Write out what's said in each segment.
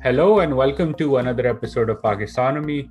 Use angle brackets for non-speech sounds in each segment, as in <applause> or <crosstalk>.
Hello and welcome to another episode of Pakistonomy.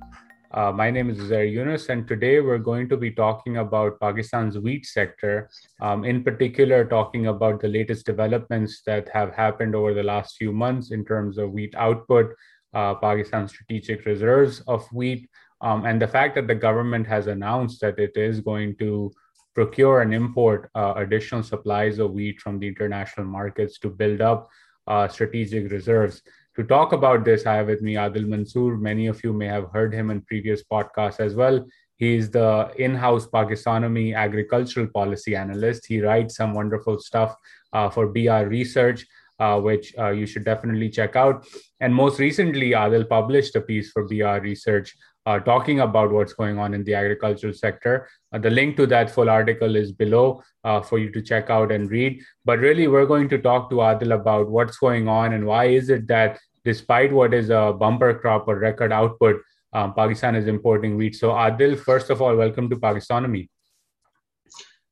Uh, my name is Uzair Younus, and today we're going to be talking about Pakistan's wheat sector, um, in particular, talking about the latest developments that have happened over the last few months in terms of wheat output, uh, Pakistan's strategic reserves of wheat, um, and the fact that the government has announced that it is going to procure and import uh, additional supplies of wheat from the international markets to build up uh, strategic reserves. To talk about this, I have with me Adil Mansoor. Many of you may have heard him in previous podcasts as well. He's the in house Pakistonomy agricultural policy analyst. He writes some wonderful stuff uh, for BR Research, uh, which uh, you should definitely check out. And most recently, Adil published a piece for BR Research uh, talking about what's going on in the agricultural sector. Uh, the link to that full article is below uh, for you to check out and read. But really, we're going to talk to Adil about what's going on and why is it that despite what is a bumper crop or record output, um, Pakistan is importing wheat. So, Adil, first of all, welcome to Pakistonomy.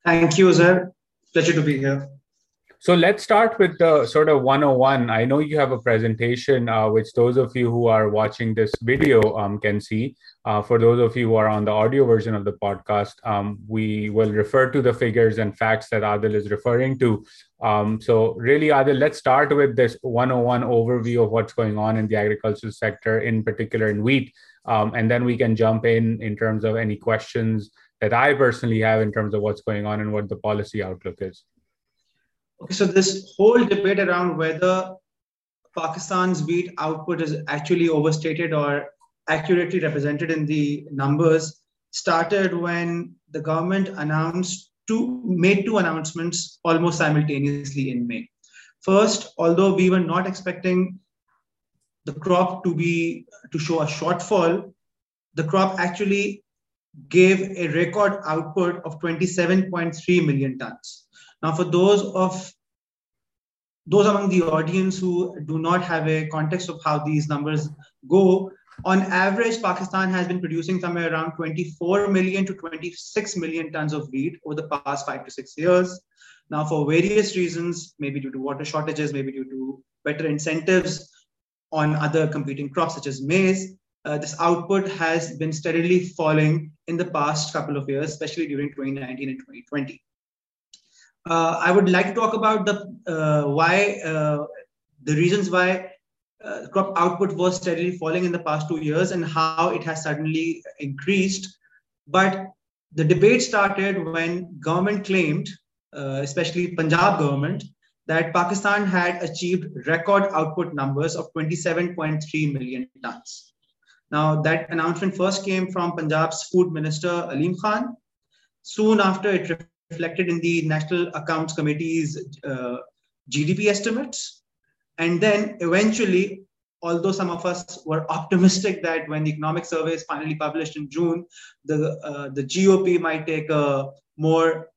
Thank you, sir. Pleasure to be here. So let's start with the sort of 101. I know you have a presentation, uh, which those of you who are watching this video um, can see. Uh, for those of you who are on the audio version of the podcast, um, we will refer to the figures and facts that Adil is referring to. Um, so, really, Adil, let's start with this 101 overview of what's going on in the agricultural sector, in particular in wheat. Um, and then we can jump in in terms of any questions that I personally have in terms of what's going on and what the policy outlook is. Okay, so this whole debate around whether Pakistan's wheat output is actually overstated or accurately represented in the numbers started when the government announced two made two announcements almost simultaneously in May. First, although we were not expecting the crop to be to show a shortfall, the crop actually gave a record output of 27.3 million tons. Now, for those of those among the audience who do not have a context of how these numbers go, on average, Pakistan has been producing somewhere around 24 million to 26 million tons of wheat over the past five to six years. Now, for various reasons, maybe due to water shortages, maybe due to better incentives on other competing crops such as maize, uh, this output has been steadily falling in the past couple of years, especially during 2019 and 2020 uh, I would like to talk about the uh, why uh, the reasons why uh, crop output was steadily falling in the past two years and how it has suddenly increased. But the debate started when government claimed, especially Punjab government, that Pakistan had achieved record output numbers of 27.3 million tons. Now, that announcement first came from Punjab's food minister, Aleem Khan. Soon after, it reflected in the National Accounts Committee's uh, GDP estimates. And then eventually, although some of us were optimistic that when the economic survey is finally published in June, the, uh, the GOP might take a more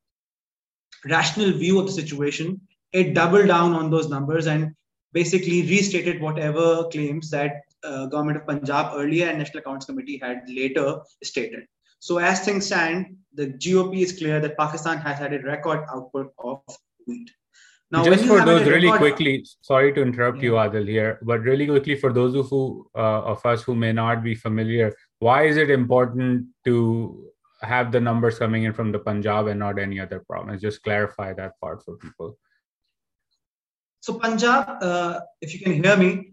rational view of the situation, it doubled down on those numbers and basically restated whatever claims that uh, government of Punjab earlier and National Accounts Committee had later stated. So as things stand, the GOP is clear that Pakistan has had a record output of wheat. Now, just for those really record, quickly, sorry to interrupt yeah. you, Adil, here, but really quickly for those of who uh, of us who may not be familiar, why is it important to have the numbers coming in from the Punjab and not any other province? Just clarify that part for people. So Punjab, uh, if you can hear me,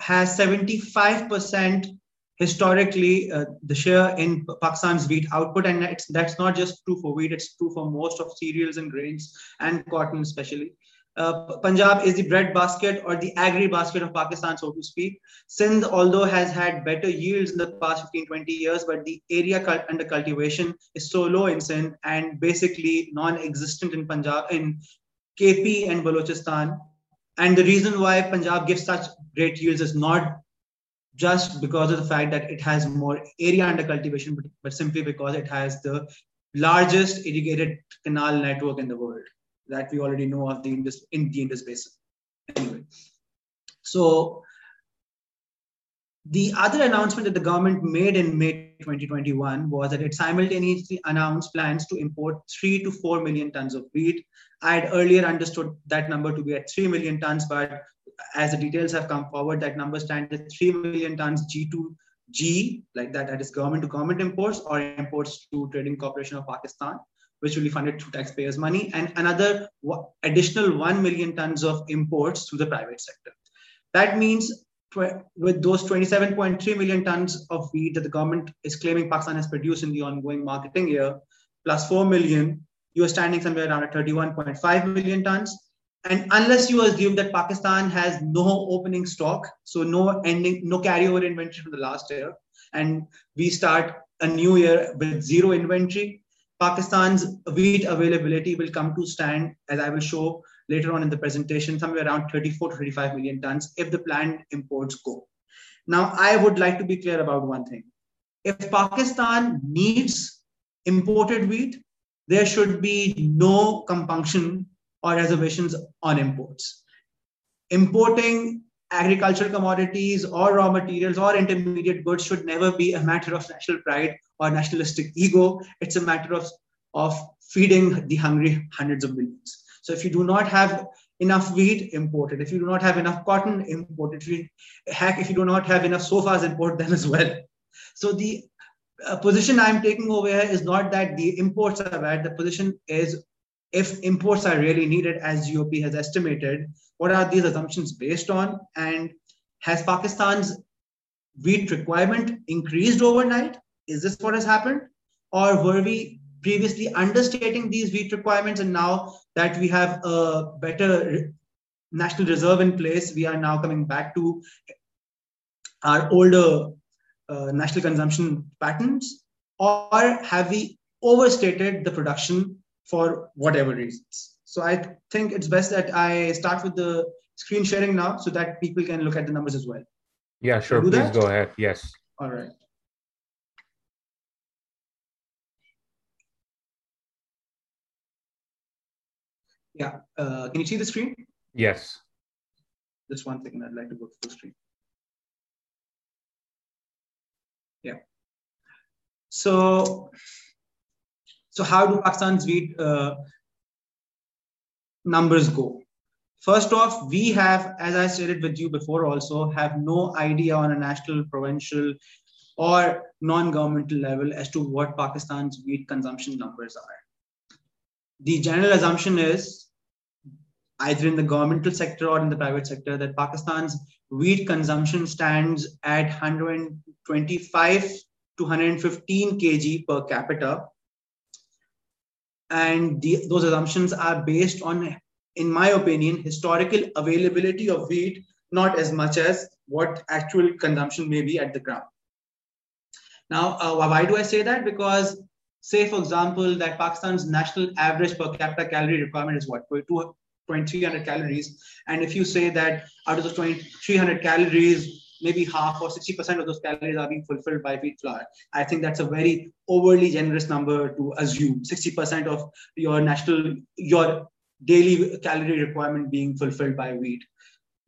has 75% historically uh, the share in Pakistan's wheat output, and that's not just true for wheat; it's true for most of cereals and grains and cotton, especially. Uh, Punjab is the bread basket or the agri basket of Pakistan, so to speak. Sindh, although has had better yields in the past 15, 20 years, but the area under cultivation is so low in Sindh and basically non-existent in Punjab, in KP and Balochistan. And the reason why Punjab gives such great yields is not just because of the fact that it has more area under cultivation, but, but simply because it has the largest irrigated canal network in the world that we already know of the Indus, in the Indus Basin. Anyway, so the other announcement that the government made in May 2021 was that it simultaneously announced plans to import three to four million tons of wheat. I had earlier understood that number to be at three million tons, but as the details have come forward, that number stands at 3 million tons G2G, like that, that is government to government imports or imports to Trading Corporation of Pakistan, which will be funded through taxpayers' money, and another additional 1 million tons of imports through the private sector. That means with those 27.3 million tons of wheat that the government is claiming Pakistan has produced in the ongoing marketing year, plus 4 million, you are standing somewhere around at 31.5 million tons. And unless you assume that Pakistan has no opening stock, so no ending, no carryover inventory from the last year, and we start a new year with zero inventory, Pakistan's wheat availability will come to stand, as I will show later on in the presentation, somewhere around 34 to 35 million tons if the planned imports go. Now, I would like to be clear about one thing. If Pakistan needs imported wheat, there should be no compunction or reservations on imports. Importing agricultural commodities or raw materials or intermediate goods should never be a matter of national pride or nationalistic ego. It's a matter of, of feeding the hungry hundreds of millions. So if you do not have enough wheat, imported. If you do not have enough cotton, imported. If you, heck, if you do not have enough sofas, import them as well. So the uh, position I'm taking over here is not that the imports are bad. The position is if imports are really needed, as GOP has estimated, what are these assumptions based on? And has Pakistan's wheat requirement increased overnight? Is this what has happened? Or were we previously understating these wheat requirements and now that we have a better national reserve in place, we are now coming back to our older uh, national consumption patterns? Or have we overstated the production for whatever reasons? So I think it's best that I start with the screen sharing now so that people can look at the numbers as well. Yeah, sure. Please that? go ahead. Yes. All right. Yeah. Uh, can you see the screen? Yes. Just one second. I'd like to go to the screen. Yeah. So, so how do Pakistan's wheat uh, numbers go? First off, we have, as I stated with you before, also have no idea on a national, provincial, or non-governmental level as to what Pakistan's wheat consumption numbers are. The general assumption is either in the governmental sector or in the private sector, that Pakistan's wheat consumption stands at 125 to 115 kg per capita. And the, those assumptions are based on, in my opinion, historical availability of wheat, not as much as what actual consumption may be at the ground. Now, uh, why do I say that? Because say, for example, that Pakistan's national average per capita calorie requirement is what? 2300 calories. And if you say that out of those 2300 calories, maybe half or 60% of those calories are being fulfilled by wheat flour. I think that's a very overly generous number to assume 60% of your national, your daily calorie requirement being fulfilled by wheat.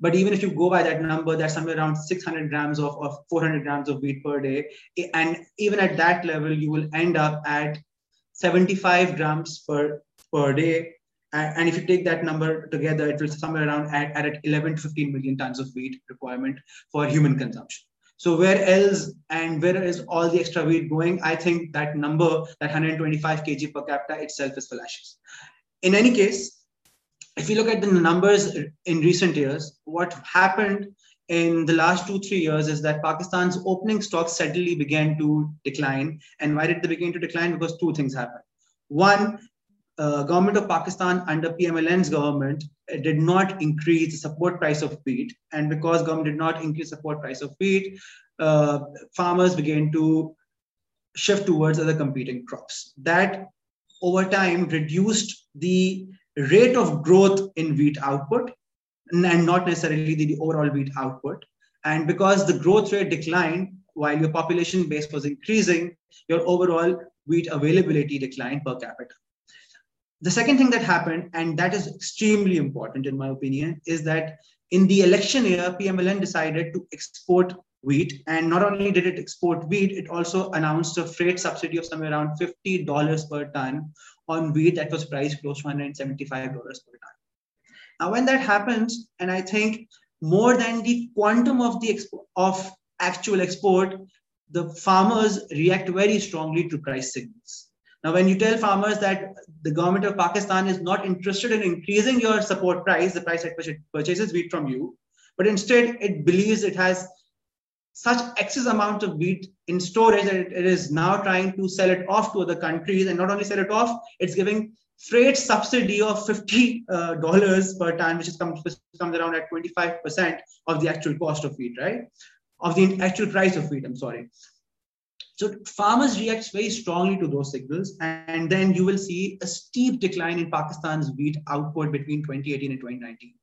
But even if you go by that number, that's somewhere around 600 grams of, of 400 grams of wheat per day. And even at that level, you will end up at 75 grams per, per day and if you take that number together, it will somewhere around at, at 11 to 15 million tons of wheat requirement for human consumption. So where else and where is all the extra wheat going? I think that number, that 125 kg per capita itself is fallacious. In any case, if you look at the numbers in recent years, what happened in the last two, three years is that Pakistan's opening stocks suddenly began to decline. And why did they begin to decline? Because two things happened. One, uh, government of Pakistan under PMLN's government did not increase the support price of wheat. And because government did not increase support price of wheat, uh, farmers began to shift towards other competing crops. That over time reduced the rate of growth in wheat output and not necessarily the overall wheat output. And because the growth rate declined while your population base was increasing, your overall wheat availability declined per capita. The second thing that happened, and that is extremely important in my opinion, is that in the election year, PMLN decided to export wheat. And not only did it export wheat, it also announced a freight subsidy of somewhere around $50 per ton on wheat that was priced close to $175 per ton. Now, when that happens, and I think more than the quantum of the expo- of actual export, the farmers react very strongly to price signals. Now, when you tell farmers that the government of Pakistan is not interested in increasing your support price, the price at which it purchases wheat from you, but instead it believes it has such excess amount of wheat in storage that it is now trying to sell it off to other countries and not only sell it off, it's giving freight subsidy of $50 uh, per ton, which comes, comes around at 25% of the actual cost of wheat, right? Of the actual price of wheat, I'm sorry. So farmers react very strongly to those signals, and then you will see a steep decline in Pakistan's wheat output between 2018 and 2019.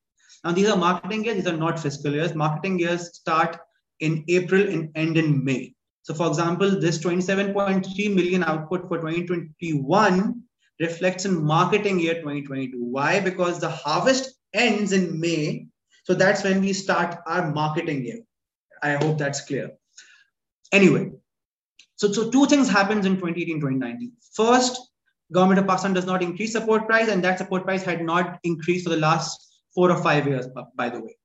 Now, these are marketing years, these are not fiscal years. Marketing years start in April and end in May. So, for example, this 27.3 million output for 2021 reflects in marketing year 2022. Why? Because the harvest ends in May. So that's when we start our marketing year. I hope that's clear. Anyway, so, so two things happens in 2018, 2019. First, government of Pakistan does not increase support price, and that support price had not increased for the last four or five years, by the way.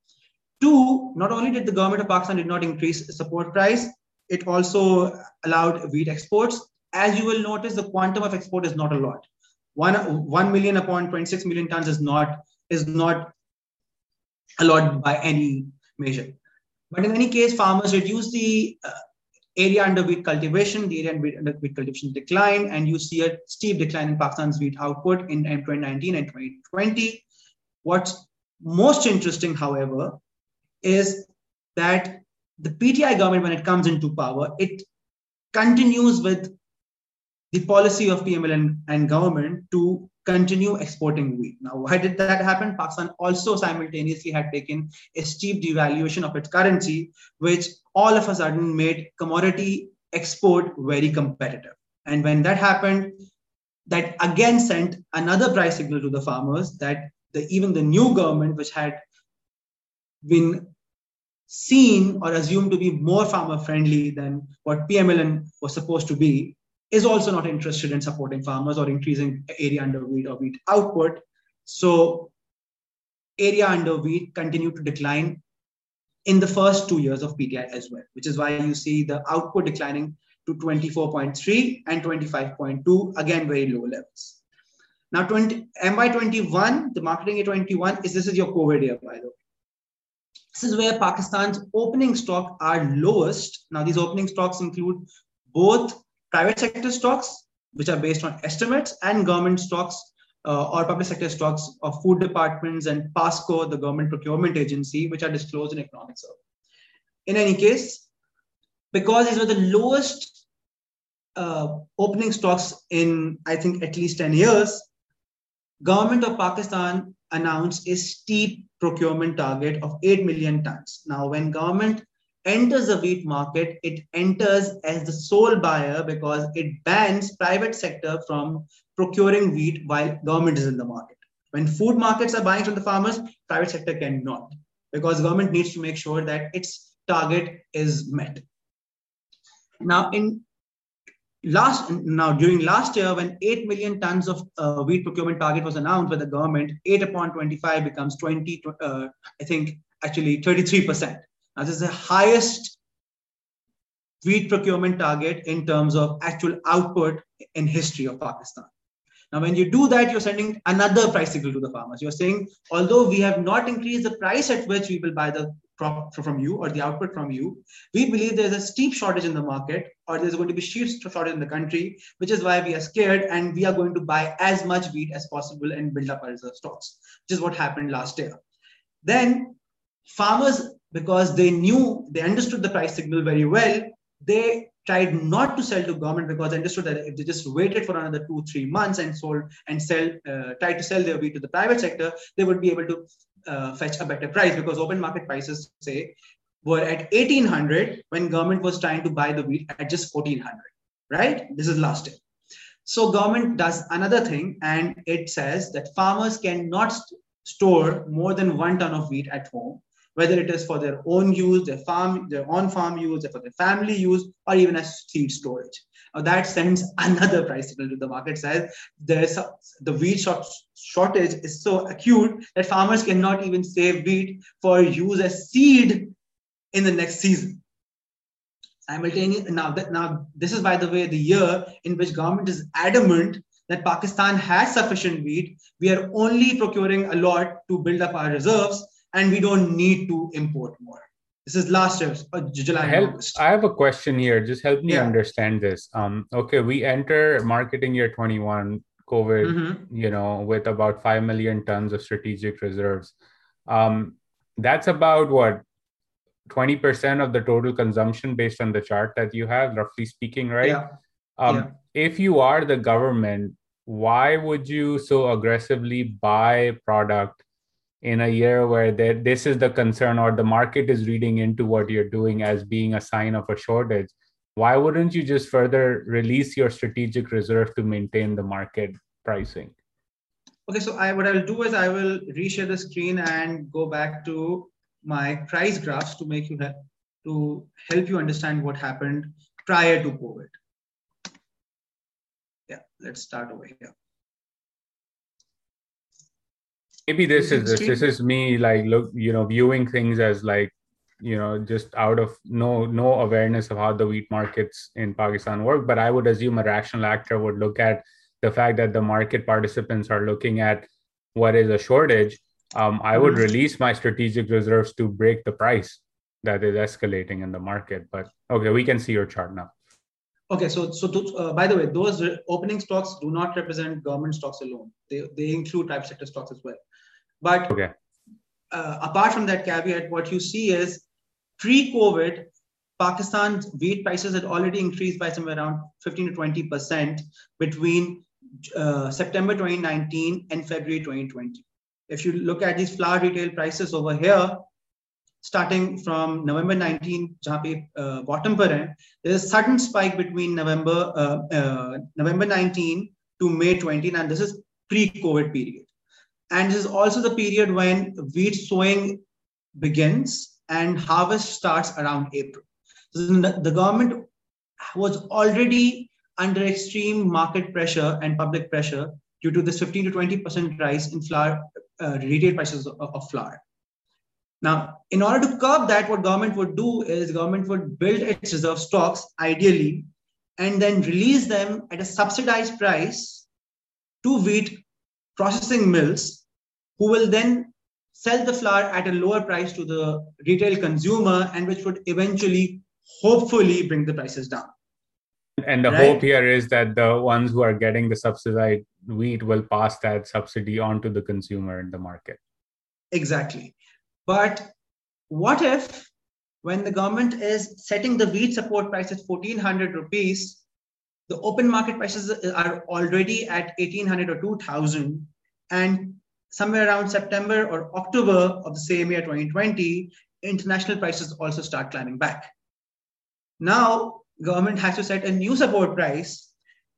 Two, not only did the government of Pakistan did not increase support price, it also allowed wheat exports. As you will notice, the quantum of export is not a lot. One, 1 million upon 26 million tons is not, is not a lot by any measure. But in any case, farmers reduce the uh, area under wheat cultivation, the area under wheat cultivation decline, and you see a steep decline in Pakistan's wheat output in, in 2019 and 2020. What's most interesting, however, is that the PTI government, when it comes into power, it continues with the policy of PMLN, and government to continue exporting wheat. Now, why did that happen? Pakistan also simultaneously had taken a steep devaluation of its currency, which all of a sudden made commodity export very competitive. And when that happened, that again sent another price signal to the farmers that the, even the new government, which had been seen or assumed to be more farmer friendly than what PMLN was supposed to be, is also not interested in supporting farmers or increasing area under wheat or wheat output. So area under wheat continued to decline in the first two years of PTI as well, which is why you see the output declining to 24.3 and 25.2, again, very low levels. Now, 20, MY21, the marketing year 21, is this is your COVID year, by the way. This is where Pakistan's opening stock are lowest. Now, these opening stocks include both private sector stocks, which are based on estimates, and government stocks uh, or public sector stocks of food departments and PASCO, the government procurement agency, which are disclosed in economic survey. In any case, because these were the lowest uh, opening stocks in, I think, at least 10 years, government of Pakistan announced a steep procurement target of 8 million tons. Now, when government enters the wheat market, it enters as the sole buyer because it bans private sector from procuring wheat while government is in the market. When food markets are buying from the farmers, private sector cannot because government needs to make sure that its target is met. Now, in last now during last year, when 8 million tons of uh, wheat procurement target was announced by the government, 8 upon 25 becomes 20, uh, I think actually 33 percent now, this is the highest wheat procurement target in terms of actual output in history of Pakistan. Now, when you do that, you're sending another price signal to the farmers. You're saying, although we have not increased the price at which we will buy the crop from you or the output from you, we believe there's a steep shortage in the market or there's going to be steep shortage in the country, which is why we are scared and we are going to buy as much wheat as possible and build up our reserve stocks, which is what happened last year. Then farmers because they knew, they understood the price signal very well. They tried not to sell to government because they understood that if they just waited for another two, three months and sold and sell, uh, tried to sell their wheat to the private sector, they would be able to uh, fetch a better price because open market prices, say, were at 1800 when government was trying to buy the wheat at just 1400, right? This is last year. So government does another thing and it says that farmers cannot st- store more than one ton of wheat at home whether it is for their own use, their farm, their on-farm use, or for their family use, or even as seed storage. Now that sends <laughs> another price signal to the market says there's a, the wheat short, shortage is so acute that farmers cannot even save wheat for use as seed in the next season. Simultaneously, now that now this is by the way the year in which government is adamant that Pakistan has sufficient wheat. We are only procuring a lot to build up our reserves, and we don't need to import more. This is last year, uh, July. Help, I have a question here. Just help me yeah. understand this. Um, okay, we enter marketing year 21, COVID, mm-hmm. you know, with about 5 million tons of strategic reserves. Um, that's about what 20% of the total consumption based on the chart that you have, roughly speaking, right? Yeah. Um, yeah. If you are the government, why would you so aggressively buy product in a year where this is the concern or the market is reading into what you're doing as being a sign of a shortage? Why wouldn't you just further release your strategic reserve to maintain the market pricing? Okay, so I, what I will do is I will reshare the screen and go back to my price graphs to make you to help you understand what happened prior to COVID. Yeah, let's start over here. Maybe this is this. This is me like look, you know, viewing things as like, you know, just out of no no awareness of how the wheat markets in Pakistan work. But I would assume a rational actor would look at the fact that the market participants are looking at what is a shortage um, I would mm-hmm. release my strategic reserves to break the price that is escalating in the market. But okay, we can see your chart now. Okay, so so to, uh, by the way, those opening stocks do not represent government stocks alone. They they include private sector stocks as well. But okay. Uh, apart from that caveat, what you see is pre-COVID, Pakistan's wheat prices had already increased by somewhere around 15 to 20 percent between uh, September 2019 and February 2020 if you look at these flour retail prices over here, starting from November 19, जहाँ uh, bottom पर है, there's a sudden spike between November uh, uh, November 19 to May 20, and this is pre-COVID period. And this is also the period when wheat sowing begins and harvest starts around April. So the government was already under extreme market pressure and public pressure due to this 15 to 20% rise in flour uh, retail prices of, of, flour. Now, in order to curb that, what government would do is government would build its reserve stocks, ideally, and then release them at a subsidized price to wheat processing mills, who will then sell the flour at a lower price to the retail consumer, and which would eventually, hopefully, bring the prices down. And the right? hope here is that the ones who are getting the subsidized wheat will pass that subsidy on to the consumer in the market. Exactly. But what if when the government is setting the wheat support price at 1400 rupees, the open market prices are already at 1800 or 2000 and somewhere around September or October of the same year 2020, international prices also start climbing back. Now, government has to set a new support price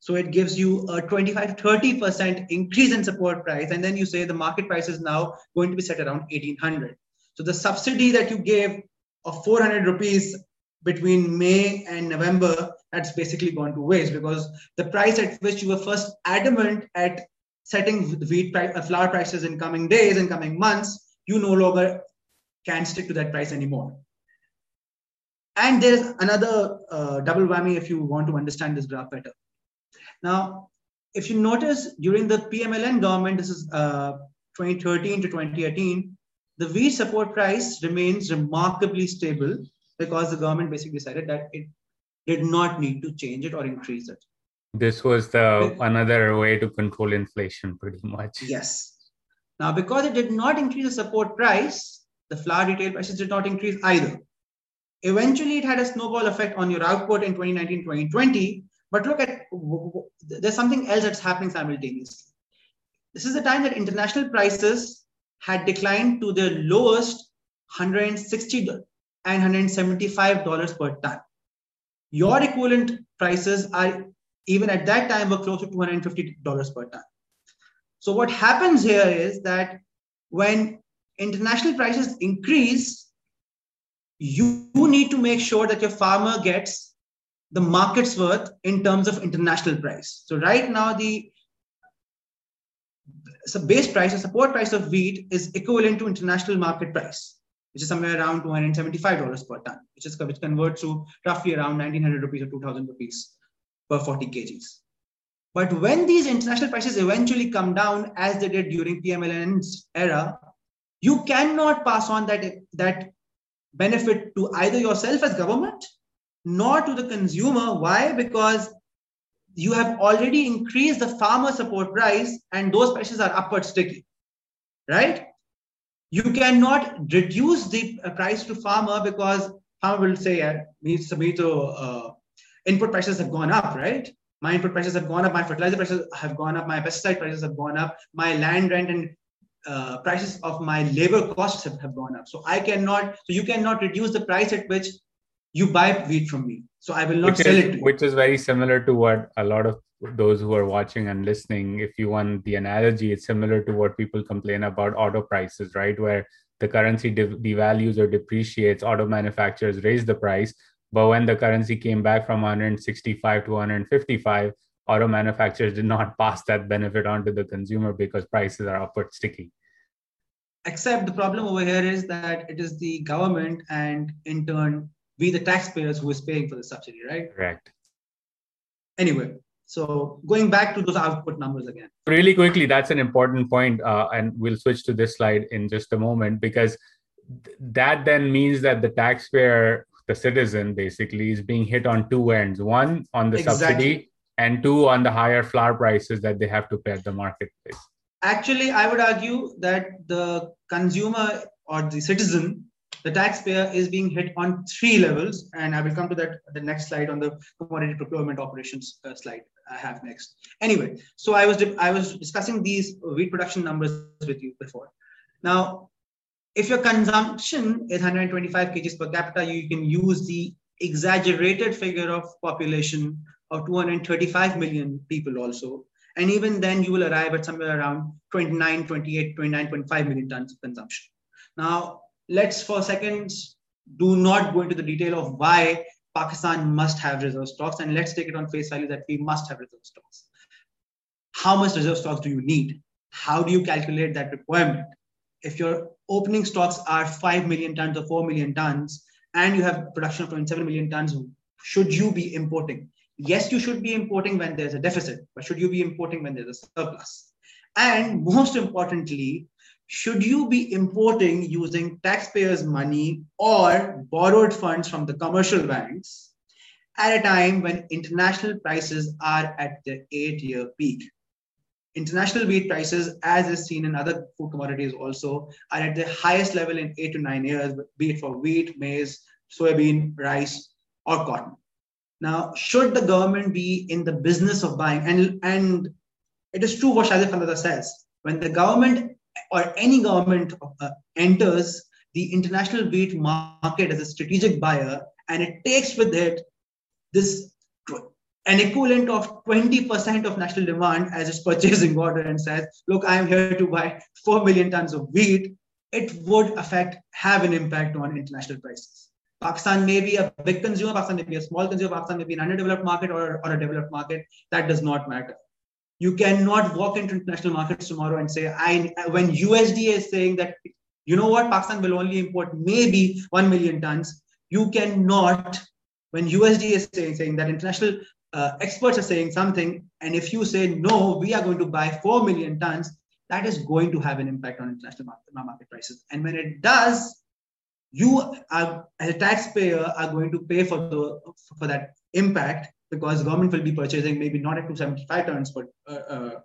so it gives you a 25 to 30% increase in support price. And then you say the market price is now going to be set around 1800. So the subsidy that you gave of 400 rupees between May and November, that's basically gone to waste because the price at which you were first adamant at setting wheat price, uh, flour prices in coming days and coming months, you no longer can stick to that price anymore. And there's another uh, double whammy if you want to understand this graph better. Now, if you notice during the PMLN government, this is uh, 2013 to 2018, the wheat support price remains remarkably stable because the government basically decided that it did not need to change it or increase it. This was the another way to control inflation, pretty much. Yes. Now, because it did not increase the support price, the flour retail prices did not increase either. Eventually, it had a snowball effect on your output in 2019 2020, but look at there's something else that's happening simultaneously. This is the time that international prices had declined to their lowest 160 and 175 dollars per ton. Your equivalent prices are even at that time were close to 250 dollars per ton. So what happens here is that when international prices increase, you need to make sure that your farmer gets the market's worth in terms of international price. So right now, the so base price, the support price of wheat is equivalent to international market price, which is somewhere around $275 per ton, which is which converts to roughly around 1900 rupees or 2000 rupees per 40 kgs. But when these international prices eventually come down, as they did during PMLN's era, you cannot pass on that, that benefit to either yourself as government nor to the consumer. Why? Because you have already increased the farmer support price and those prices are upward sticky, right? You cannot reduce the price to farmer because farmer will say, me, uh, input prices have gone up, right? My input prices have gone up, my fertilizer prices have gone up, my pesticide prices have gone up, my land rent and uh, prices of my labor costs have, have gone up. So I cannot, so you cannot reduce the price at which you buy wheat from me. So I will not which sell is, it. which is very similar to what a lot of those who are watching and listening, if you want the analogy, it's similar to what people complain about auto prices, right? Where the currency devalues or depreciates, auto manufacturers raise the price. But when the currency came back from 165 to 155, auto manufacturers did not pass that benefit on to the consumer because prices are upward sticky. Except the problem over here is that it is the government and in turn we the taxpayers who is paying for the subsidy, right? Correct. Anyway, so going back to those output numbers again. Really quickly, that's an important point, uh, and we'll switch to this slide in just a moment because th- that then means that the taxpayer, the citizen, basically is being hit on two ends: one on the exactly. subsidy, and two on the higher flour prices that they have to pay at the marketplace. Actually, I would argue that the consumer or the citizen the taxpayer is being hit on three levels, and I will come to that the next slide on the commodity procurement operations uh, slide I have next. Anyway, so I was I was discussing these wheat production numbers with you before. Now, if your consumption is 125 kgs per capita, you can use the exaggerated figure of population of 235 million people also. And even then, you will arrive at somewhere around 29, 28, 29.5 million tons of consumption. Now, let's for seconds do not go into the detail of why Pakistan must have reserve stocks, and let's take it on face value that we must have reserve stocks. How much reserve stocks do you need? How do you calculate that requirement? If your opening stocks are 5 million tons or 4 million tons, and you have production of 27 million tons, should you be importing? Yes, you should be importing when there's a deficit, but should you be importing when there's a surplus? And most importantly, should you be importing using taxpayers' money or borrowed funds from the commercial banks at a time when international prices are at the eight year peak? International wheat prices, as is seen in other food commodities, also are at the highest level in eight to nine years, be it for wheat, maize, soybean, rice, or cotton. Now, should the government be in the business of buying, and, and it is true what Shahzad Khandada says, when the government or any government uh, enters the international wheat market as a strategic buyer and it takes with it this an equivalent of 20% of national demand as its purchasing order and says, look, I'm here to buy 4 million tons of wheat, it would affect, have an impact on international prices. Pakistan may be a big consumer, Pakistan may be a small consumer, Pakistan may be an underdeveloped market or, or a developed market. That does not matter. You cannot walk into international markets tomorrow and say, I when USDA is saying that, you know what, Pakistan will only import maybe 1 million tons. You cannot, when USDA is saying, saying that international uh, experts are saying something, and if you say, no, we are going to buy 4 million tons, that is going to have an impact on international market, market prices. And when it does, you are, as a taxpayer are going to pay for the for that impact because government will be purchasing maybe not at 275 tons, but uh, uh,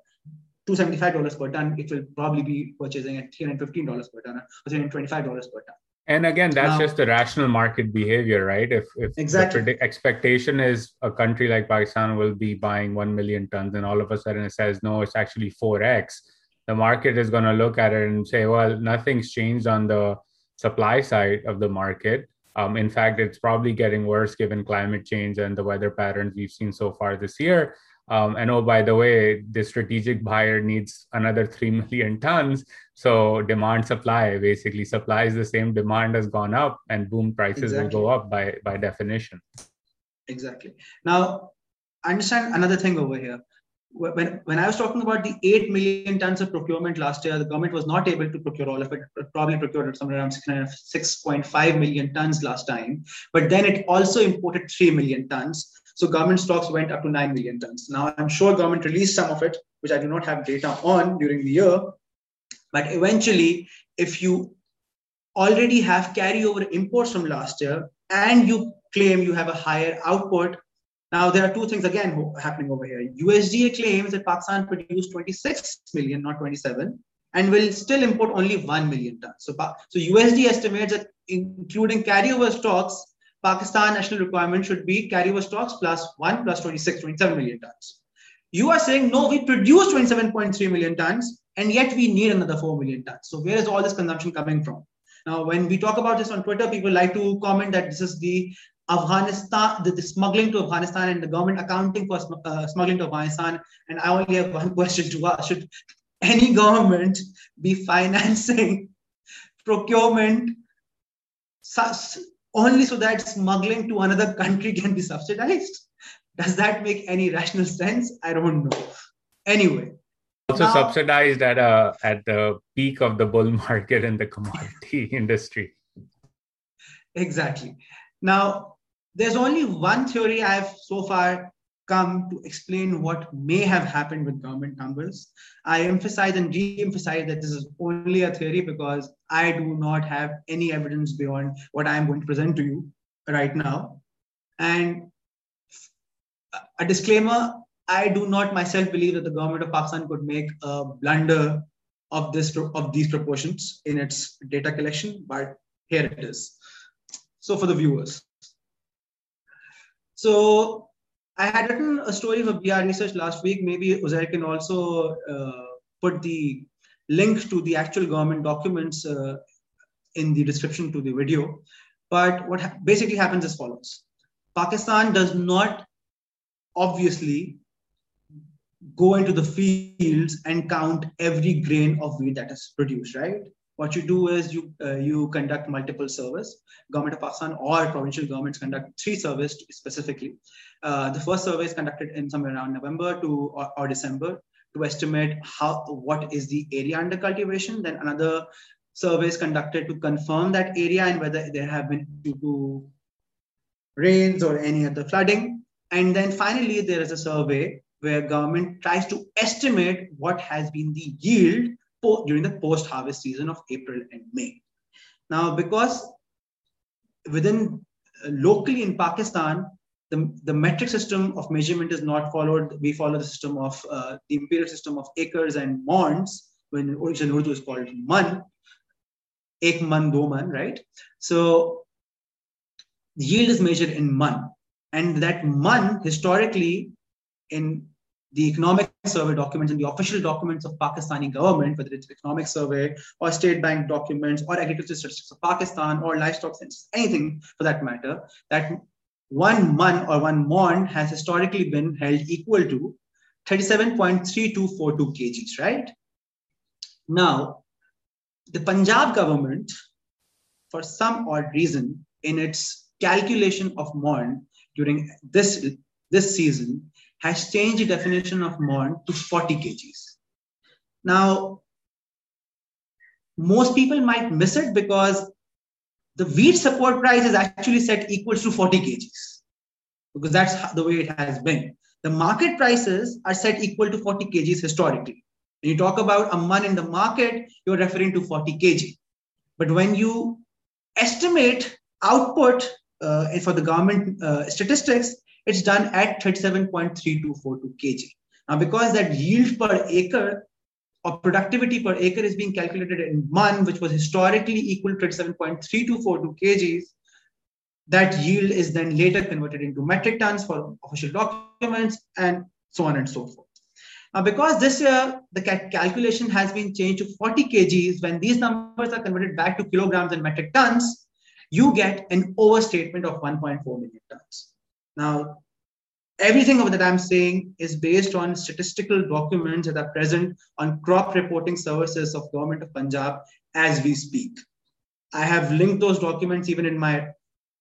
$275 per ton, it will probably be purchasing at $315 per ton or $325 per ton. And again, that's now, just the rational market behavior, right? If, if exactly. the expectation is a country like Pakistan will be buying 1 million tons, and all of a sudden it says, no, it's actually 4x, the market is going to look at it and say, well, nothing's changed on the supply side of the market um, in fact, it's probably getting worse given climate change and the weather patterns we've seen so far this year. Um, and oh, by the way, the strategic buyer needs another 3 <laughs> million tons. So demand supply, basically supply is the same, demand has gone up and boom, prices exactly. will go up by, by definition. Exactly. Now, understand another thing over here. When, when I was talking about the 8 million tons of procurement last year, the government was not able to procure all of it. it probably procured somewhere around 6.5 million tons last time. But then it also imported 3 million tons. So government stocks went up to 9 million tons. Now, I'm sure government released some of it, which I do not have data on during the year. But eventually, if you already have carryover imports from last year and you claim you have a higher output. Now, there are two things again happening over here. USDA claims that Pakistan produced 26 million, not 27, and will still import only 1 million tons. So, so USD estimates that including carryover stocks, Pakistan national requirement should be carryover stocks plus 1 plus 26, 27 million tons. You are saying, no, we produce 27.3 million tons, and yet we need another 4 million tons. So where is all this consumption coming from? Now, when we talk about this on Twitter, people like to comment that this is the Afghanistan, the, the, smuggling to Afghanistan and the government accounting for uh, smuggling to Afghanistan. And I only have one <laughs> question to ask. Should any government be financing procurement only so that smuggling to another country can be subsidized? Does that make any rational sense? I don't know. Anyway, also now, subsidized at a at the peak of the bull market in the commodity <laughs> industry. Exactly. Now, there's only one theory I've so far come to explain what may have happened with government numbers. I emphasize and re-emphasize that this is only a theory because I do not have any evidence beyond what I am going to present to you right now. And a disclaimer, I do not myself believe that the government of Pakistan could make a blunder of this of these proportions in its data collection, but here it is. So for the viewers. So I had written a story for BR Research last week. Maybe Uzair can also uh, put the link to the actual government documents uh, in the description to the video. But what ha basically happens is follows. Pakistan does not obviously go into the fields and count every grain of wheat that is produced, right? What you do is you uh, you conduct multiple surveys. Government of Pakistan or provincial governments conduct three surveys specifically. Uh, the first survey is conducted in somewhere around November to or, or December to estimate how what is the area under cultivation. Then another survey is conducted to confirm that area and whether there have been due to rains or any other flooding. And then finally, there is a survey where government tries to estimate what has been the yield during the post-harvest season of April and May. Now, because within uh, locally in Pakistan, the, the metric system of measurement is not followed. We follow the system of uh, the imperial system of acres and maunds, when original Urdu is called man, ek man, do man, right? So the yield is measured in man. And that man historically in the economic survey documents and the official documents of Pakistani government, whether it's economic survey or state bank documents or agriculture statistics of Pakistan or livestock census, anything for that matter, that one maund or one maund has historically been held equal to 37.3242 kgs, right? Now, the Punjab government, for some odd reason, in its calculation of maund during this, this season, has changed the definition of maund to 40 kgs. Now, most people might miss it because the wheat support price is actually set equals to 40 kgs because that's the way it has been. The market prices are set equal to 40 kgs historically. When you talk about a maund in the market, you're referring to 40 kg. But when you estimate output uh, for the government uh, statistics, it's done at 37.3242 kg. Now, because that yield per acre or productivity per acre is being calculated in maund, which was historically equal to 37.3242 kgs, that yield is then later converted into metric tons for official documents and so on and so forth. Now, because this year the calculation has been changed to 40 kgs, when these numbers are converted back to kilograms and metric tons, you get an overstatement of 1.4 million tons. Now, everything that I'm saying is based on statistical documents that are present on crop reporting services of government of Punjab as we speak. I have linked those documents even in my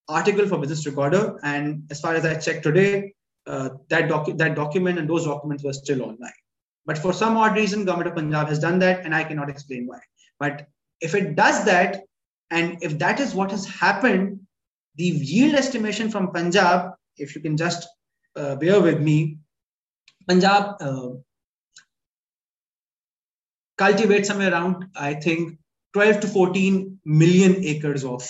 article for Business Recorder, and as far as I checked today, uh, that, docu- that document and those documents were still online. But for some odd reason, government of Punjab has done that, and I cannot explain why. But if it does that, and if that is what has happened, the yield estimation from Punjab, if you can just uh, bear with me, Punjab uh, cultivates somewhere around, I think, 12 to 14 million acres of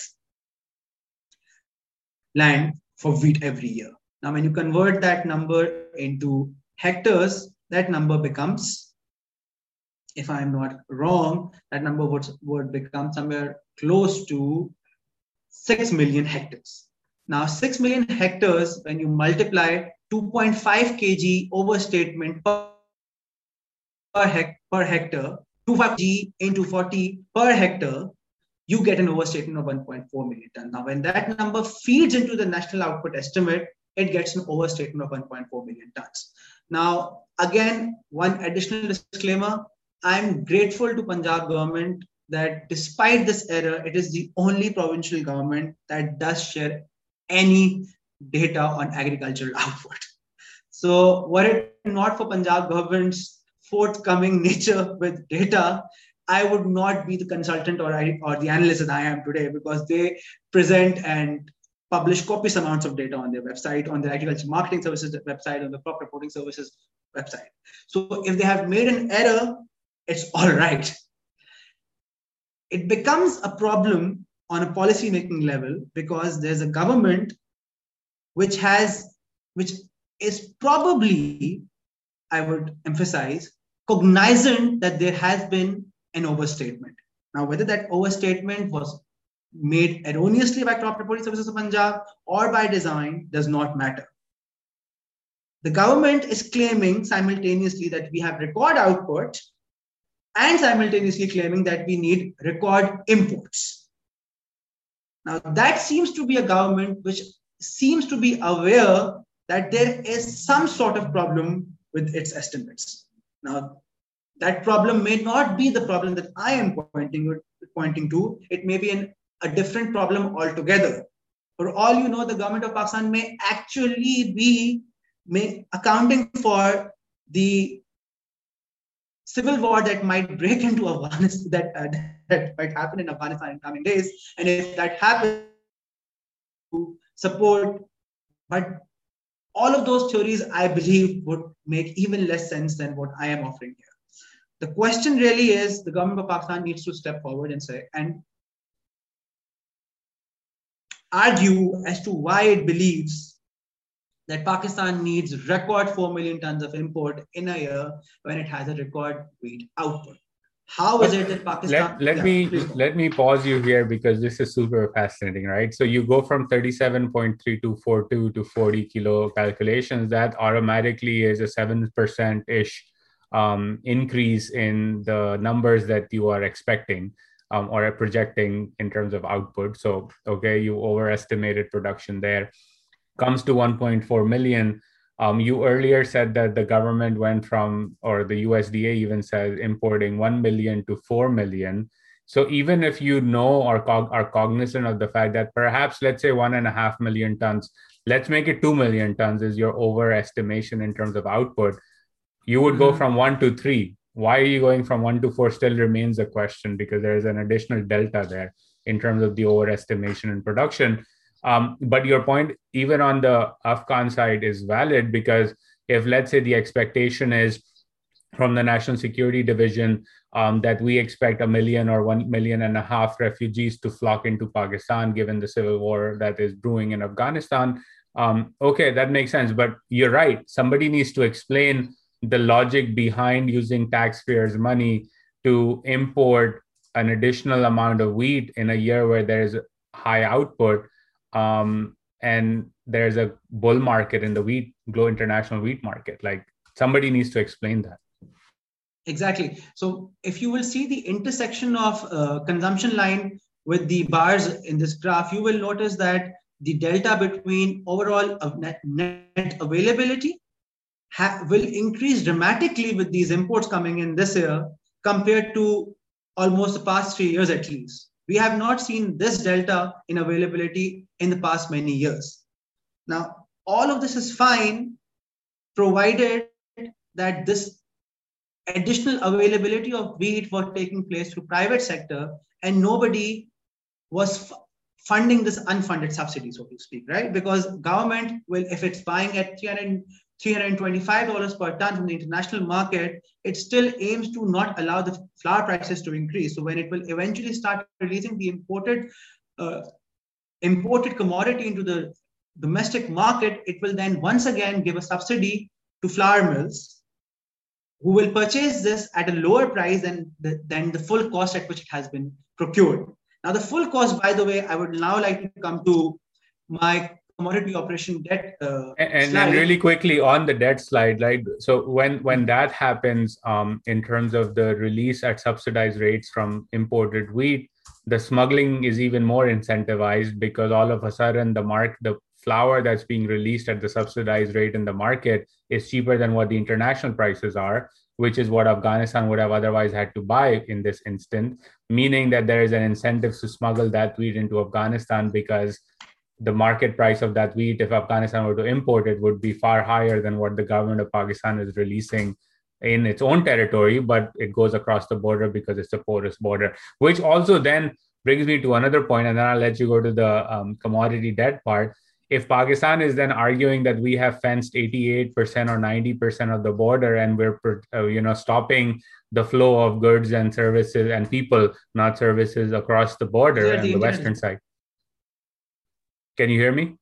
land for wheat every year. Now, when you convert that number into hectares, that number becomes, if I'm not wrong, that number would, would become somewhere close to 6 million hectares. Now, 6 million hectares, when you multiply 2.5 kg overstatement per, per, hec, per hectare, 25 g into 40 per hectare, you get an overstatement of 1.4 million ton. Now, when that number feeds into the national output estimate, it gets an overstatement of 1.4 million tons. Now, again, one additional disclaimer, I'm grateful to Punjab government that despite this error, it is the only provincial government that does share any data on agricultural <laughs> output. So were it not for Punjab government's forthcoming nature with data, I would not be the consultant or, I, or the analyst that I am today because they present and publish copious amounts of data on their website, on their agriculture marketing services website, on the crop reporting services website. So if they have made an error, it's all right. It becomes a problem on a policy making level because there's a government which has, which is probably, I would emphasize, cognizant that there has been an overstatement. Now, whether that overstatement was made erroneously by crop reporting services of Punjab or by design does not matter. The government is claiming simultaneously that we have record output and simultaneously claiming that we need record imports. Now, that seems to be a government which seems to be aware that there is some sort of problem with its estimates. Now, that problem may not be the problem that I am pointing, pointing to. It may be an, a different problem altogether. For all you know, the government of Pakistan may actually be may, accounting for the civil war that might break into Afghanistan, that, uh, that might happen in Afghanistan in coming days. And if that happens, support, but all of those theories, I believe, would make even less sense than what I am offering here. The question really is the government of Pakistan needs to step forward and say, and argue as to why it believes that Pakistan needs record 4 million tons of import in a year when it has a record wheat output. How is it that Pakistan? Let, let yeah, me let me pause you here because this is super fascinating, right? So you go from 37.3242 to 40 kilo calculations. That automatically is a 7% ish um, increase in the numbers that you are expecting um, or projecting in terms of output. So, okay, you overestimated production there. Comes to 1.4 million. Um, you earlier said that the government went from, or the USDA even says, importing 1 million to 4 million. So even if you know or cog- are cognizant of the fact that perhaps, let's say, one and a half million tons, let's make it 2 million tons is your overestimation in terms of output you would go mm-hmm. from one to three. Why are you going from one to four still remains a question because there is an additional delta there in terms of the overestimation in production. Um, but your point, even on the Afghan side, is valid because if, let's say, the expectation is from the National Security Division um, that we expect a million or one million and a half refugees to flock into Pakistan given the civil war that is brewing in Afghanistan. Um, okay, that makes sense. But you're right. Somebody needs to explain the logic behind using taxpayers' money to import an additional amount of wheat in a year where there's high output um, and there's a bull market in the wheat glow international wheat market. Like somebody needs to explain that. Exactly. So if you will see the intersection of uh, consumption line with the bars in this graph you will notice that the delta between overall net, net availability ha- will increase dramatically with these imports coming in this year compared to almost the past three years at least. We have not seen this delta in availability in the past many years. Now, all of this is fine, provided that this additional availability of wheat was taking place through private sector and nobody was funding this unfunded subsidy, so to speak, right? Because government will, if it's buying at 300, $325 per ton from the international market, it still aims to not allow the flour prices to increase. So when it will eventually start releasing the imported uh, imported commodity into the domestic market, it will then once again give a subsidy to flour mills who will purchase this at a lower price than the, than the full cost at which it has been procured. Now, the full cost, by the way, I would now like to come to my commodity operation debt. Uh, and, and really quickly on the debt slide, like so, when when that happens, um, in terms of the release at subsidized rates from imported wheat, the smuggling is even more incentivized because all of a sudden the mark the flour that's being released at the subsidized rate in the market is cheaper than what the international prices are which is what Afghanistan would have otherwise had to buy in this instance, meaning that there is an incentive to smuggle that wheat into Afghanistan because the market price of that wheat, if Afghanistan were to import it, would be far higher than what the government of Pakistan is releasing in its own territory, but it goes across the border because it's a porous border, which also then brings me to another point, and then I'll let you go to the um, commodity debt part. If Pakistan is then arguing that we have fenced 88% or 90% of the border and we're uh, you know stopping the flow of goods and services and people not services across the border and the, the western side can you hear me?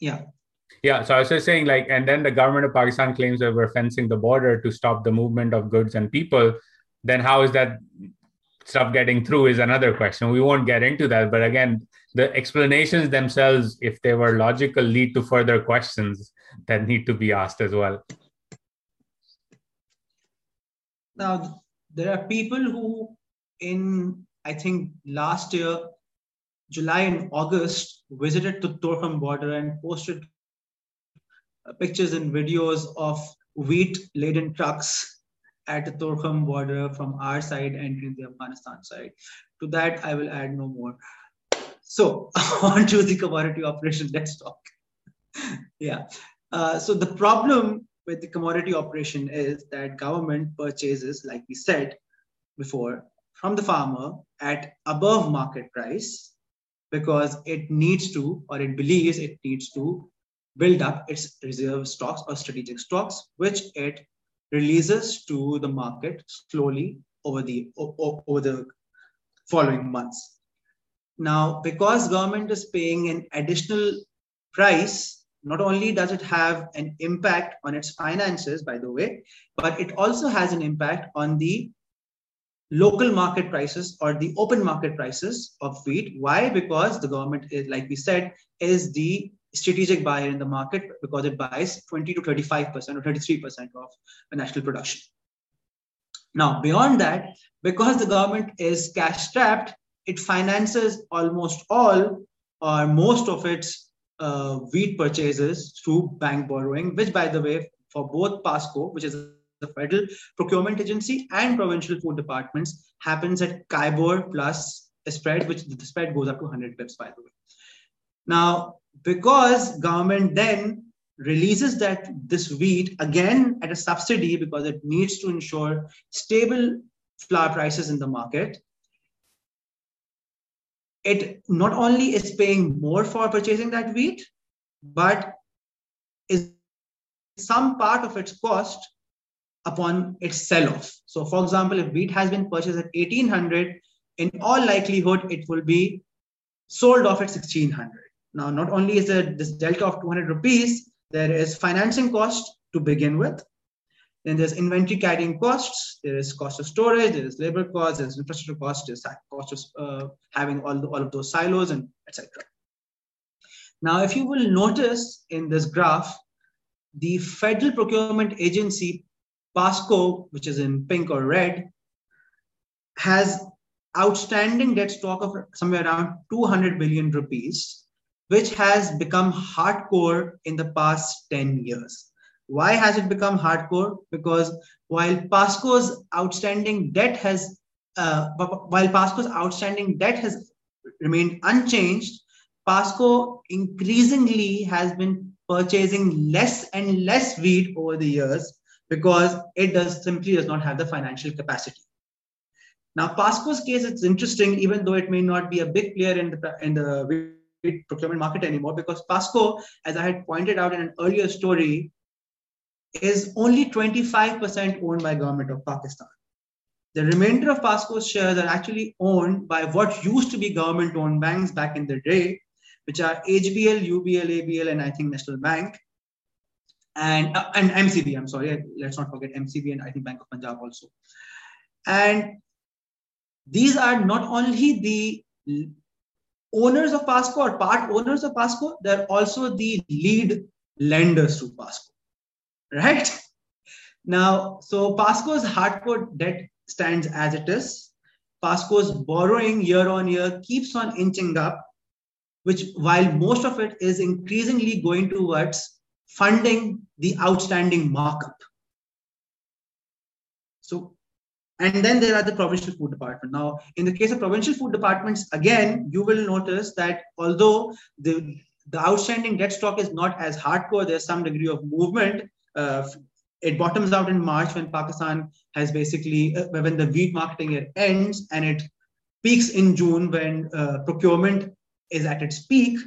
Yeah. Yeah so i was just saying like and then the government of pakistan claims that we're fencing the border to stop the movement of goods and people then how is that stuff getting through is another question. We won't get into that but again the explanations themselves, if they were logical, lead to further questions that need to be asked as well. Now, there are people who, in I think last year, July and August, visited the Torkham border and posted pictures and videos of wheat laden trucks at the Torkham border from our side entering the Afghanistan side. To that, I will add no more. So <laughs> on to the commodity operation, let's talk. yeah. Uh, so the problem with the commodity operation is that government purchases, like we said before, from the farmer at above market price because it needs to, or it believes it needs to build up its reserve stocks or strategic stocks, which it releases to the market slowly over the over the following months. Now, because government is paying an additional price, not only does it have an impact on its finances, by the way, but it also has an impact on the local market prices or the open market prices of wheat. Why? Because the government, is, like we said, is the strategic buyer in the market because it buys 20 to 35% or 33% of the national production. Now, beyond that, because the government is cash strapped, it finances almost all or most of its uh, wheat purchases through bank borrowing, which, by the way, for both PASCO, which is the federal procurement agency, and provincial food departments, happens at KIBOR plus a spread, which the spread goes up to 100 pips, by the way. Now, because government then releases that this wheat again at a subsidy because it needs to ensure stable flour prices in the market it not only is paying more for purchasing that wheat, but is some part of its cost upon its sell-off. So, for example, if wheat has been purchased at 1800, in all likelihood, it will be sold off at 1600. Now, not only is there this delta of 200 rupees, there is financing cost to begin with. Then there's inventory carrying costs, there is cost of storage, there is labor cost, there's infrastructure cost, there's cost of uh, having all, the, all of those silos and etc. Now, if you will notice in this graph, the Federal Procurement Agency, PASCO, which is in pink or red, has outstanding debt stock of somewhere around 200 billion rupees, which has become hardcore in the past 10 years. Why has it become hardcore? Because while PASCO's outstanding debt has uh, while PASCO's outstanding debt has remained unchanged, Pasco increasingly has been purchasing less and less wheat over the years because it does simply does not have the financial capacity. Now, Pasco's case, it's interesting, even though it may not be a big player in the in the wheat procurement market anymore, because Pasco, as I had pointed out in an earlier story, is only 25% owned by government of Pakistan. The remainder of Pasco's shares are actually owned by what used to be government-owned banks back in the day, which are HBL, UBL, ABL, and I think National Bank, and uh, and MCB. I'm sorry, let's not forget MCB and I think Bank of Punjab also. And these are not only the owners of PASCO or part owners of PASCO, they're also the lead lenders to PASCO, right? Now, so PASCO's hardcore debt stands as it is. PASCO's borrowing year on year keeps on inching up, which while most of it is increasingly going towards funding the outstanding markup. So and then there are the provincial food department. Now, in the case of provincial food departments, again, you will notice that although the, the outstanding debt stock is not as hardcore, there's some degree of movement. Uh, it bottoms out in March when Pakistan has basically, uh, when the wheat marketing year ends, and it peaks in June when uh, procurement is at its peak.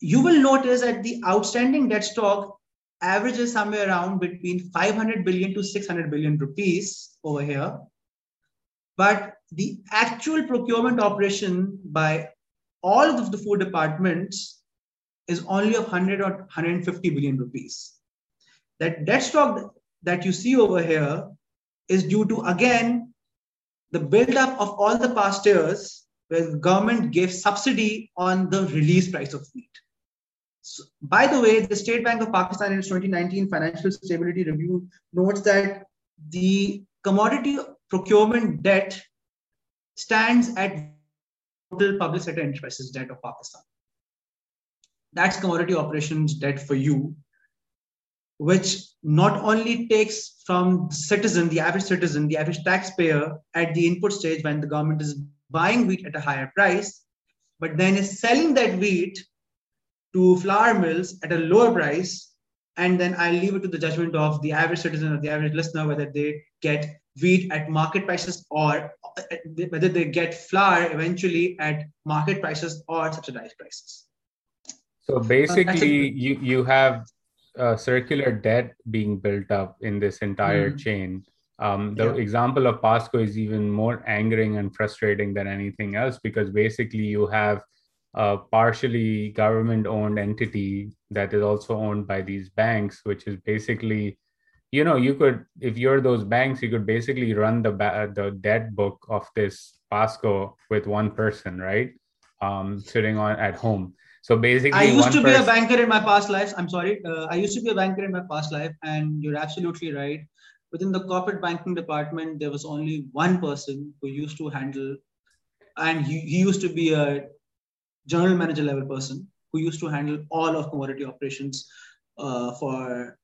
You will notice that the outstanding debt stock averages somewhere around between 500 billion to 600 billion rupees over here. But the actual procurement operation by all of the four departments is only of 100 or 150 billion rupees. That debt stock that you see over here is due to, again, the buildup of all the past years where the government gave subsidy on the release price of wheat. So, by the way, the State Bank of Pakistan in its 2019 financial stability review notes that the commodity procurement debt stands at total public sector enterprises debt of Pakistan. That's commodity operations debt for you, which not only takes from citizen, the average citizen, the average taxpayer at the input stage when the government is buying wheat at a higher price, but then is selling that wheat to flour mills at a lower price and then i leave it to the judgment of the average citizen or the average listener whether they get wheat at market prices or whether they get flour eventually at market prices or subsidized prices. So basically, a- you you have circular debt being built up in this entire mm. chain. Um, the yeah. example of Pasco is even more angering and frustrating than anything else because basically you have a partially government owned entity that is also owned by these banks which is basically you know you could if you're those banks you could basically run the the debt book of this pasco with one person right? Um sitting on at home. So basically i used to be a banker in my past life. I'm sorry. Uh, i used to be a banker in my past life and you're absolutely right. Within the corporate banking department there was only one person who used to handle and he, he used to be a general manager level person who used to handle all of commodity operations uh, for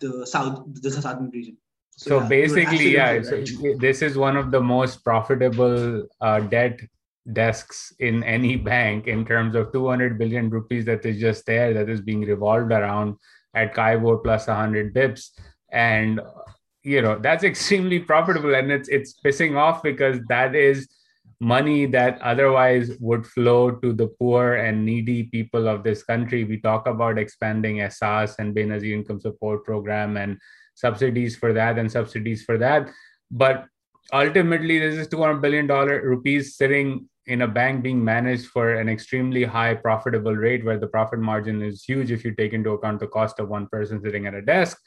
the south the southern region so, so yeah, basically yeah right. so this is one of the most profitable uh, debt desks in any bank in terms of 200 billion rupees that is just there that is being revolved around at KIBOR plus 100 bips and you know that's <laughs> extremely profitable and it's it's pissing off because that is money that otherwise would flow to the poor and needy people of this country. We talk about expanding Ehsaas and Benazir income support program and subsidies for that and subsidies for that. But ultimately, this is $200 billion rupees sitting in a bank being managed for an extremely high profitable rate where the profit margin is huge if you take into account the cost of one person sitting at a desk.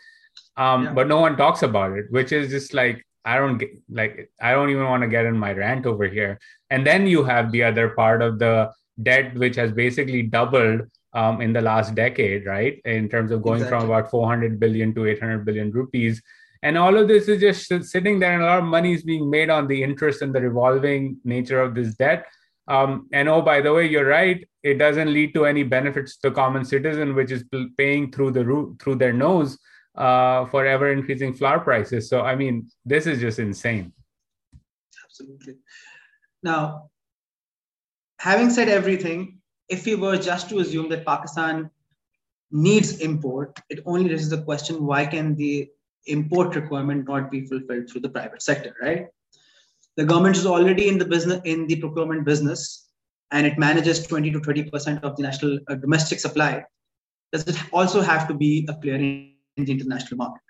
Um, yeah. But no one talks about it, which is just like I don't get like I don't even want to get in my rant over here. And then you have the other part of the debt, which has basically doubled um, in the last decade, right? In terms of going exactly. from about 400 billion to 800 billion rupees. And all of this is just sitting there, and a lot of money is being made on the interest and the revolving nature of this debt. Um, and oh, by the way, you're right. It doesn't lead to any benefits to the common citizen, which is paying through the root through their nose uh, for ever increasing flour prices. So, I mean, this is just insane. Absolutely. Now, having said everything, if we were just to assume that Pakistan needs import, it only raises the question why can the import requirement not be fulfilled through the private sector, right? The government is already in the business in the procurement business, and it manages 20 to 30 percent of the national uh, domestic supply. Does it also have to be a in the international market?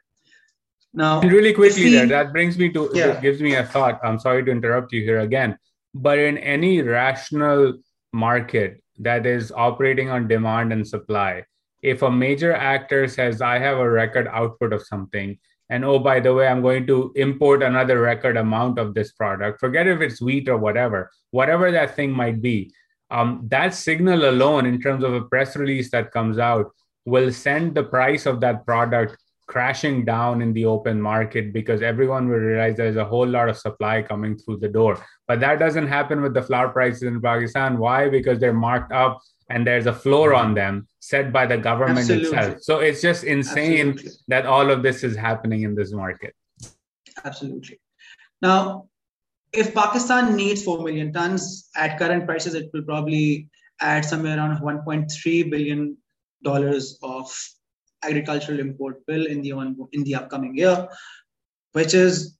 Now, really quickly, there that brings me to yeah. gives me a thought. I'm sorry to interrupt you here again, but in any rational market that is operating on demand and supply, if a major actor says, I have a record output of something, and oh, by the way, I'm going to import another record amount of this product, forget if it's wheat or whatever, whatever that thing might be, um, that signal alone, in terms of a press release that comes out, will send the price of that product crashing down in the open market because everyone will realize there's a whole lot of supply coming through the door. But that doesn't happen with the flour prices in Pakistan. Why? Because they're marked up and there's a floor on them set by the government Absolutely. itself. So it's just insane Absolutely. that all of this is happening in this market. Absolutely. Now, if Pakistan needs 4 million tons at current prices, it will probably add somewhere around 1.3 billion of agricultural import bill in the on, in the upcoming year, which is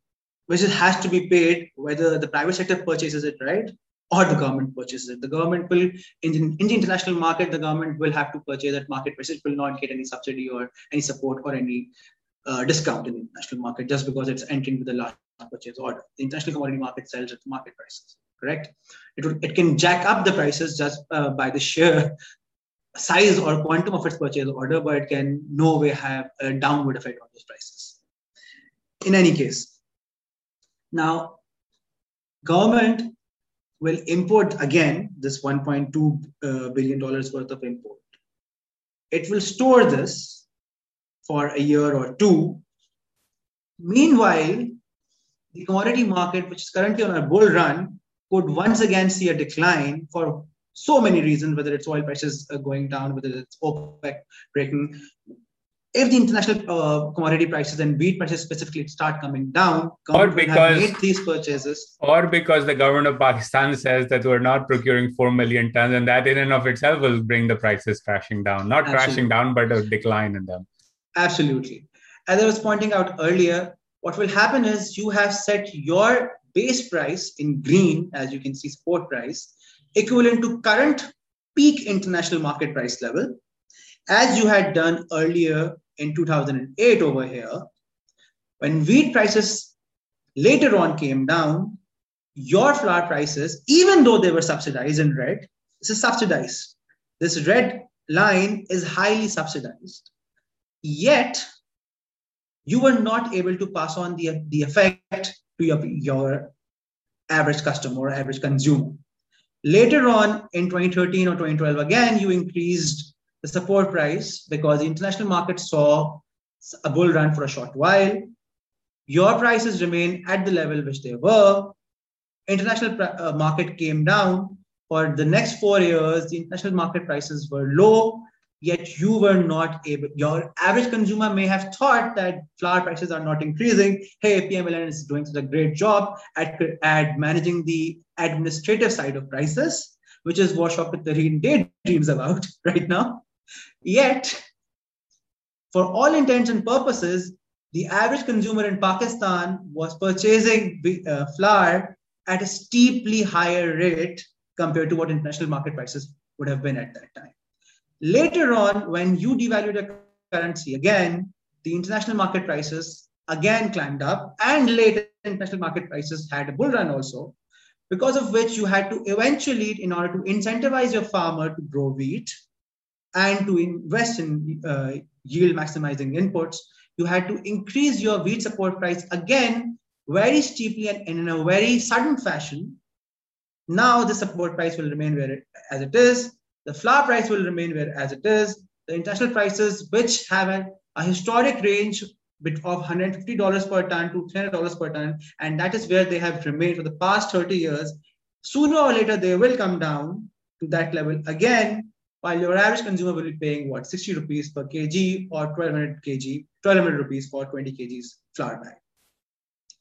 which is, has to be paid whether the private sector purchases it, right, or the government purchases it. The government will, in the, in the international market, the government will have to purchase at market price. It will not get any subsidy or any support or any uh, discount in the international market just because it's entering with a large purchase order. The international commodity market sells at market prices, correct? It, will, it can jack up the prices just uh, by the sheer size or quantum of its purchase order, but it can no way have a downward effect on those prices. In any case, now government will import again this 1.2 uh, billion dollars worth of import. It will store this for a year or two. Meanwhile, the commodity market, which is currently on a bull run, could once again see a decline for so many reasons, whether it's oil prices going down, whether it's OPEC breaking, if the international uh, commodity prices and wheat prices specifically start coming down, or because made these purchases, or because the government of Pakistan says that we're not procuring four million tons, and that in and of itself will bring the prices crashing down, not Absolutely. crashing down, but a decline in them. Absolutely. As I was pointing out earlier, what will happen is you have set your base price in green, as you can see, spot price, equivalent to current peak international market price level as you had done earlier in 2008 over here, when wheat prices later on came down, your flour prices, even though they were subsidized in red, this is subsidized. This red line is highly subsidized. Yet, you were not able to pass on the, the effect to your, your average customer or average consumer. Later on in 2013 or 2012, again, you increased the support price because the international market saw a bull run for a short while. Your prices remain at the level which they were. International uh, market came down. For the next four years, the international market prices were low, yet you were not able. Your average consumer may have thought that flour prices are not increasing. Hey, PMLN is doing such a great job at, at managing the administrative side of prices, which is what Shaukat Tareen daydreams about <laughs> right now. Yet, for all intents and purposes, the average consumer in Pakistan was purchasing uh, flour at a steeply higher rate compared to what international market prices would have been at that time. Later on, when you devalued the currency again, the international market prices again climbed up, and later international market prices had a bull run also, because of which you had to eventually, in order to incentivize your farmer to grow wheat, and to invest in uh, yield maximizing inputs, you had to increase your wheat support price again very steeply and in a very sudden fashion. Now the support price will remain where it, as it is. The flour price will remain where as it is. The international prices, which have a, a historic range of $150 per ton to $300 per ton, and that is where they have remained for the past 30 years. Sooner or later, they will come down to that level again while your average consumer will be paying what 60 rupees per kg or 1200 kg 1200 rupees for 20 kgs flour bag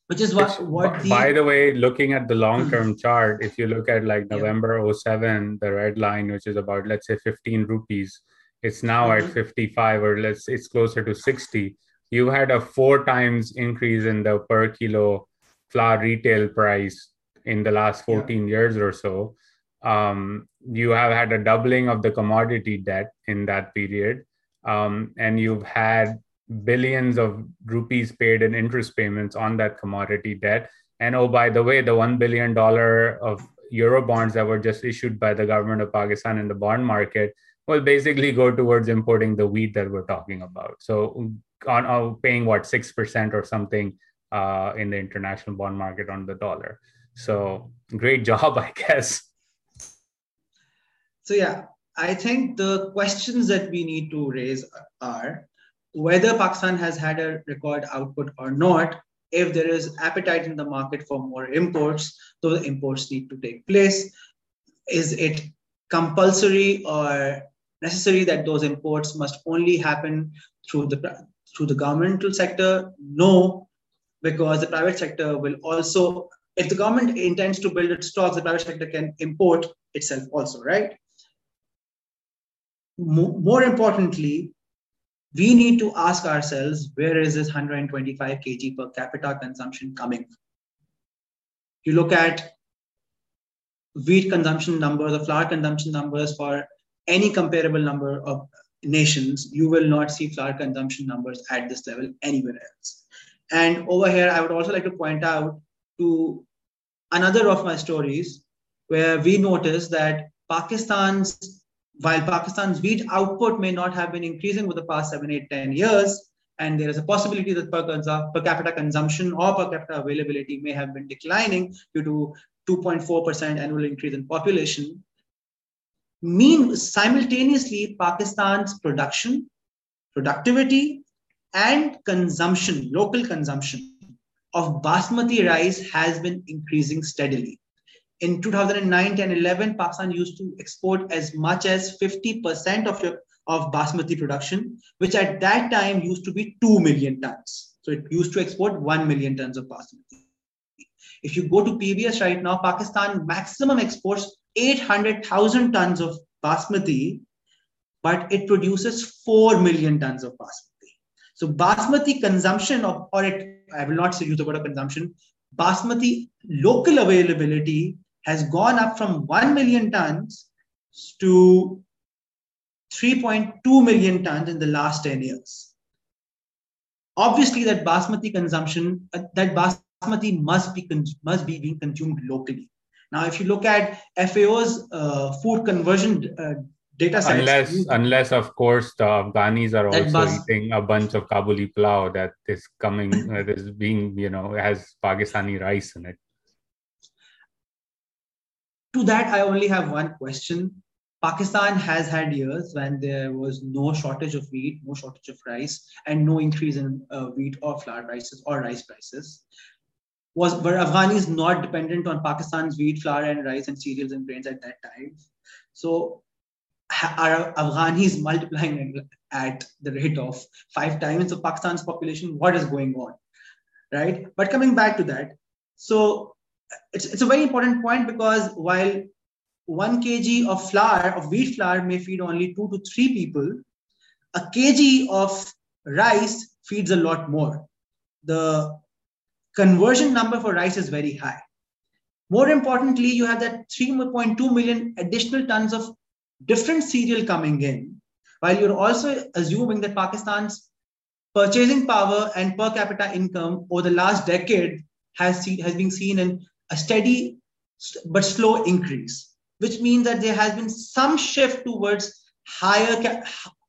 which is what, what the, by the way looking at the long term <sighs> chart if you look at like november yeah. 07 the red line which is about let's say 15 rupees it's now mm-hmm. at 55 or let's it's closer to 60 you had a four times increase in the per kilo flour retail price in the last 14 yeah. years or so um, you have had a doubling of the commodity debt in that period um, and you've had billions of rupees paid in interest payments on that commodity debt. And oh, by the way, the $1 billion of euro bonds that were just issued by the government of Pakistan in the bond market will basically go towards importing the wheat that we're talking about. So, on, on paying what, 6% or something uh, in the international bond market on the dollar. So, great job, <laughs> I guess. So, yeah, I think the questions that we need to raise are whether Pakistan has had a record output or not, if there is appetite in the market for more imports, those imports need to take place. Is it compulsory or necessary that those imports must only happen through the through the governmental sector? No, because the private sector will also, if the government intends to build its stocks, the private sector can import itself also, right? More importantly, we need to ask ourselves where is this 125 kg per capita consumption coming from? You look at wheat consumption numbers or flour consumption numbers for any comparable number of nations, you will not see flour consumption numbers at this level anywhere else. And over here, I would also like to point out to another of my stories where we noticed that Pakistan's while Pakistan's wheat output may not have been increasing over the past seven, eight, 10 years, and there is a possibility that per, per capita consumption or per capita availability may have been declining due to 2.4% annual increase in population. Mean simultaneously, Pakistan's production, productivity, and consumption, local consumption of basmati rice has been increasing steadily in 2009 10 11 pakistan used to export as much as 50% of your of basmati production which at that time used to be 2 million tons. So it used to export 1 million tons of basmati. If you go to pbs right now pakistan maximum exports 800000 tons of basmati but it produces 4 million tons of basmati. So basmati consumption of or it i will not use the word of consumption basmati local availability has gone up from 1 million tons to 3.2 million tons in the last 10 years. Obviously, that basmati consumption, uh, that basmati must be must be being consumed locally. Now, if you look at FAO's uh, food conversion uh, data sets, unless you, unless of course the Afghanis are also bas- eating a bunch of Kabuli pulao that is coming that is being you know has Pakistani rice in it. To that, I only have one question. Pakistan has had years when there was no shortage of wheat, no shortage of rice, and no increase in uh, wheat or flour prices or rice prices. Was were Afghanis not dependent on Pakistan's wheat, flour, and rice and cereals and grains at that time? So are Afghanis <laughs> multiplying at the rate of five times of Pakistan's population? What is going on? Right. But coming back to that, so it's, it's a very important point because while one kg of flour, of wheat flour, may feed only two to three people, a kg of rice feeds a lot more. The conversion number for rice is very high. More importantly, you have that 3.2 million additional tons of different cereal coming in, while you're also assuming that Pakistan's purchasing power and per capita income over the last decade has, seen, has been seen in a steady but slow increase, which means that there has been some shift towards higher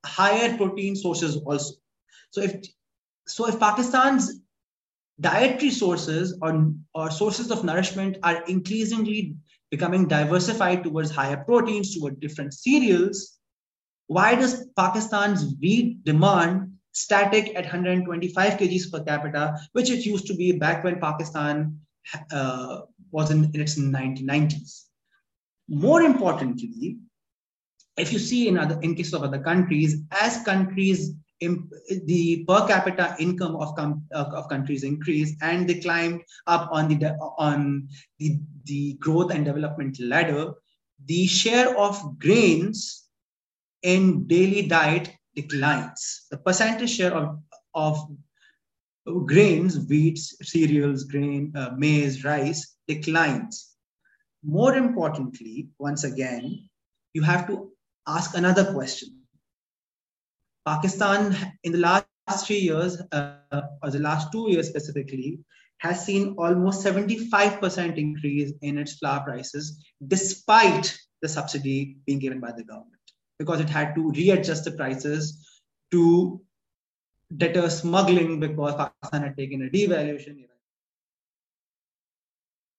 higher protein sources also. So if so, if Pakistan's dietary sources or, or sources of nourishment are increasingly becoming diversified towards higher proteins, toward different cereals, why does Pakistan's wheat demand static at 125 kgs per capita, which it used to be back when Pakistan uh, was in, in its 1990s. More importantly, if you see in other in case of other countries, as countries the per capita income of, com, of countries increased and they climbed up on the on the, the growth and development ladder the share of grains in daily diet declines the percentage share of, of grains wheat cereals grain uh, maize rice declines. More importantly once again you have to ask another question. Pakistan in the last three years, uh, or the last two years specifically, has seen almost 75% increase in its flour prices, despite the subsidy being given by the government, because it had to readjust the prices to deter smuggling because Pakistan had taken a devaluation.